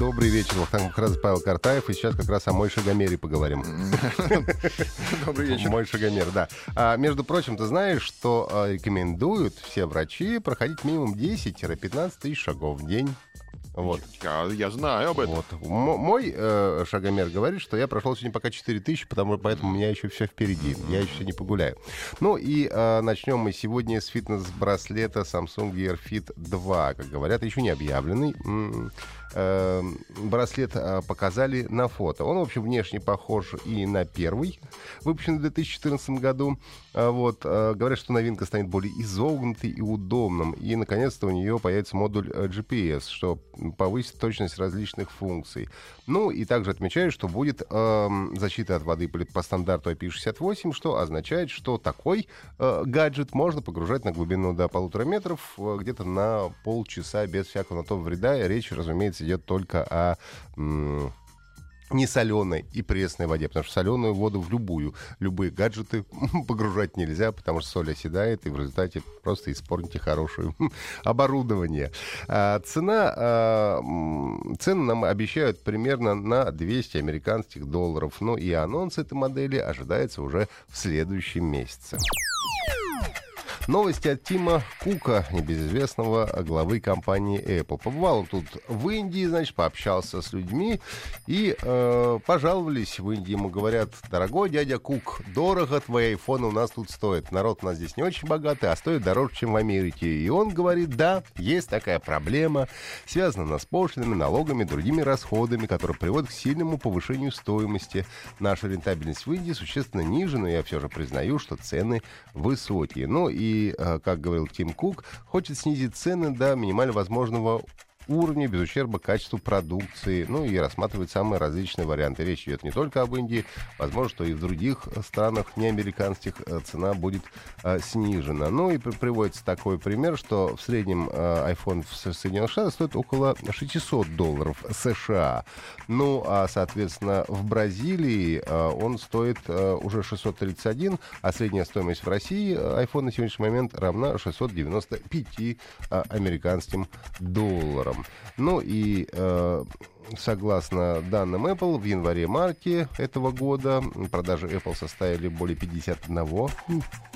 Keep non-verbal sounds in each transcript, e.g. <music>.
Добрый вечер, Вахтанг Махарадзе, Павел Картаев. И сейчас как раз о Мой Шагомере поговорим. <laughs> Добрый вечер. Мой Шагомер, да. А, между прочим, ты знаешь, что а, рекомендуют все врачи проходить минимум 10-15 тысяч шагов в день. Вот. Я, я знаю об этом. Вот. М- мой э, шагомер говорит, что я прошел сегодня пока 4 тысячи, потому поэтому у меня еще все впереди. Я еще не погуляю. Ну и э, начнем мы сегодня с фитнес-браслета Samsung Gear Fit 2. Как говорят, еще не объявленный. М- э, браслет э, показали на фото. Он, в общем, внешне похож и на первый, выпущенный в 2014 году. А вот, э, говорят, что новинка станет более изогнутой и удобным. И, наконец-то, у нее появится модуль э, GPS, что повысит точность различных функций. Ну, и также отмечают, что будет э, защита от воды по, стандарту IP68, что означает, что такой э, гаджет можно погружать на глубину до полутора метров где-то на полчаса без всякого на то вреда. Речь, разумеется, идет только о... М- не соленой и пресной воде, потому что соленую воду в любую, любые гаджеты <laughs> погружать нельзя, потому что соль оседает, и в результате просто испортите хорошее <laughs> оборудование. А, цена, а, цены нам обещают примерно на 200 американских долларов, ну и анонс этой модели ожидается уже в следующем месяце. Новости от Тима Кука, небезызвестного главы компании Apple. Побывал он тут в Индии, значит, пообщался с людьми и э, пожаловались в Индии. Ему говорят, дорогой дядя Кук, дорого твои айфоны у нас тут стоят. Народ у нас здесь не очень богатый, а стоит дороже, чем в Америке. И он говорит, да, есть такая проблема, связана она с пошлинами, налогами, другими расходами, которые приводят к сильному повышению стоимости. Наша рентабельность в Индии существенно ниже, но я все же признаю, что цены высокие. Ну и Э, как говорил Тим Кук, хочет снизить цены до минимально возможного уровне, без ущерба качеству продукции, ну и рассматривать самые различные варианты. Речь идет не только об Индии, возможно, что и в других странах неамериканских э, цена будет а, снижена. Ну и при, приводится такой пример, что в среднем а, iPhone в Соединенных Штатах стоит около 600 долларов США. Ну, а, соответственно, в Бразилии а, он стоит а, уже 631, а средняя стоимость в России iPhone на сегодняшний момент равна 695 а, американским долларам. Ну и э, согласно данным Apple, в январе-марте этого года продажи Apple составили более 51,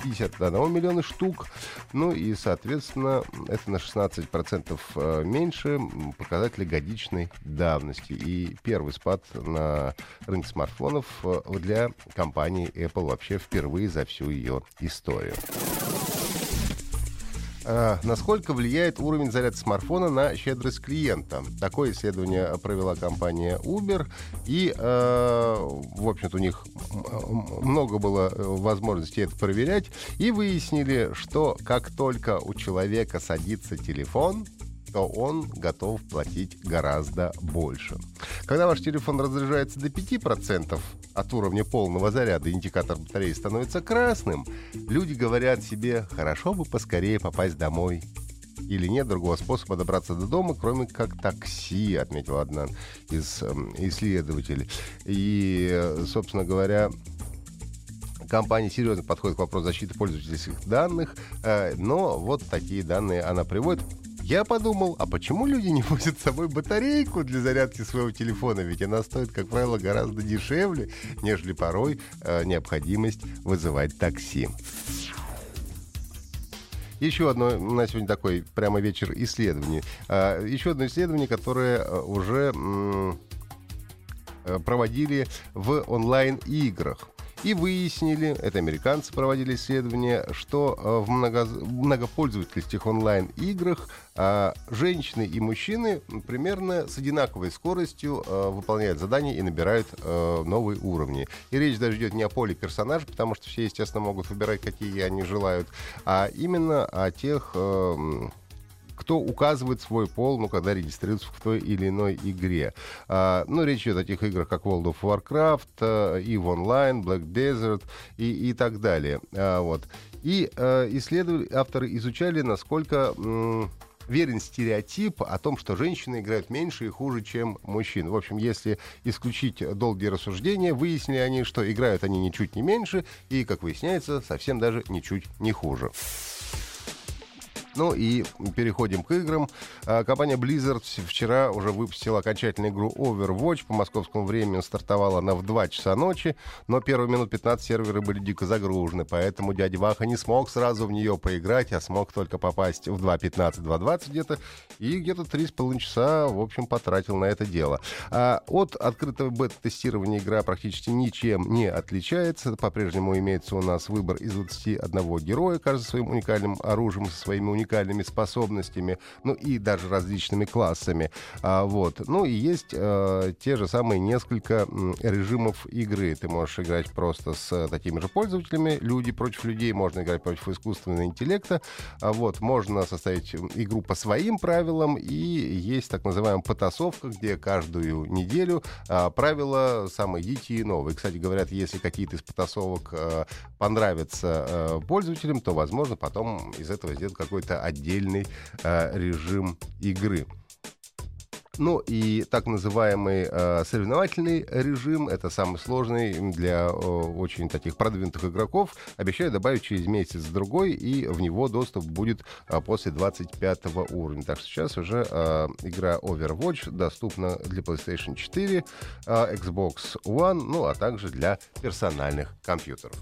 51 миллиона штук. Ну и, соответственно, это на 16% э, меньше показатели годичной давности. И первый спад на рынке смартфонов э, для компании Apple вообще впервые за всю ее историю. А, насколько влияет уровень заряда смартфона на щедрость клиента? Такое исследование провела компания Uber, и, э, в общем-то, у них много было э, возможностей это проверять, и выяснили, что как только у человека садится телефон, то он готов платить гораздо больше. Когда ваш телефон разряжается до 5% от уровня полного заряда, индикатор батареи становится красным, люди говорят себе, хорошо бы поскорее попасть домой. Или нет другого способа добраться до дома, кроме как такси, отметила одна из э, исследователей. И, собственно говоря, компания серьезно подходит к вопросу защиты пользовательских данных, э, но вот такие данные она приводит. Я подумал, а почему люди не <laughs> возят с собой батарейку для зарядки своего телефона? Ведь она стоит, как правило, гораздо дешевле, нежели порой э, необходимость вызывать такси. Еще одно на сегодня такой прямо вечер исследований. А, еще одно исследование, которое э, уже э, проводили в онлайн-играх и выяснили, это американцы проводили исследование, что э, в много, многопользовательских онлайн-играх э, женщины и мужчины примерно с одинаковой скоростью э, выполняют задания и набирают новые уровни. И речь даже идет не о поле персонажа, потому что все, естественно, могут выбирать, какие они желают, а именно о тех кто указывает свой пол, ну, когда регистрируется в той или иной игре. А, ну, речь идет о таких играх, как World of Warcraft, EVE Online, Black Desert и, и так далее. А, вот. И э, исследовали, авторы изучали, насколько верен стереотип о том, что женщины играют меньше и хуже, чем мужчины. В общем, если исключить долгие рассуждения, выяснили они, что играют они ничуть не меньше и, как выясняется, совсем даже ничуть не хуже. Ну и переходим к играм. А, компания Blizzard вчера уже выпустила окончательную игру Overwatch. По московскому времени стартовала она в 2 часа ночи, но первые минут 15 серверы были дико загружены, поэтому дядя Ваха не смог сразу в нее поиграть, а смог только попасть в 2.15, 2.20 где-то, и где-то 3,5 часа, в общем, потратил на это дело. А от открытого бета-тестирования игра практически ничем не отличается. По-прежнему имеется у нас выбор из 21 героя, каждый своим уникальным оружием, со своими уникальными уникальными способностями, ну и даже различными классами. А, вот. Ну и есть а, те же самые несколько режимов игры. Ты можешь играть просто с такими же пользователями, люди против людей, можно играть против искусственного интеллекта. А, вот. Можно составить игру по своим правилам, и есть так называемая потасовка, где каждую неделю а, правила самые дикие и новые. Кстати, говорят, если какие-то из потасовок а, понравятся а, пользователям, то, возможно, потом из этого сделают какой-то это отдельный э, режим игры. Ну и так называемый э, соревновательный режим, это самый сложный для э, очень таких продвинутых игроков, обещаю добавить через месяц-другой, и в него доступ будет э, после 25 уровня. Так что сейчас уже э, игра Overwatch доступна для PlayStation 4, э, Xbox One, ну а также для персональных компьютеров.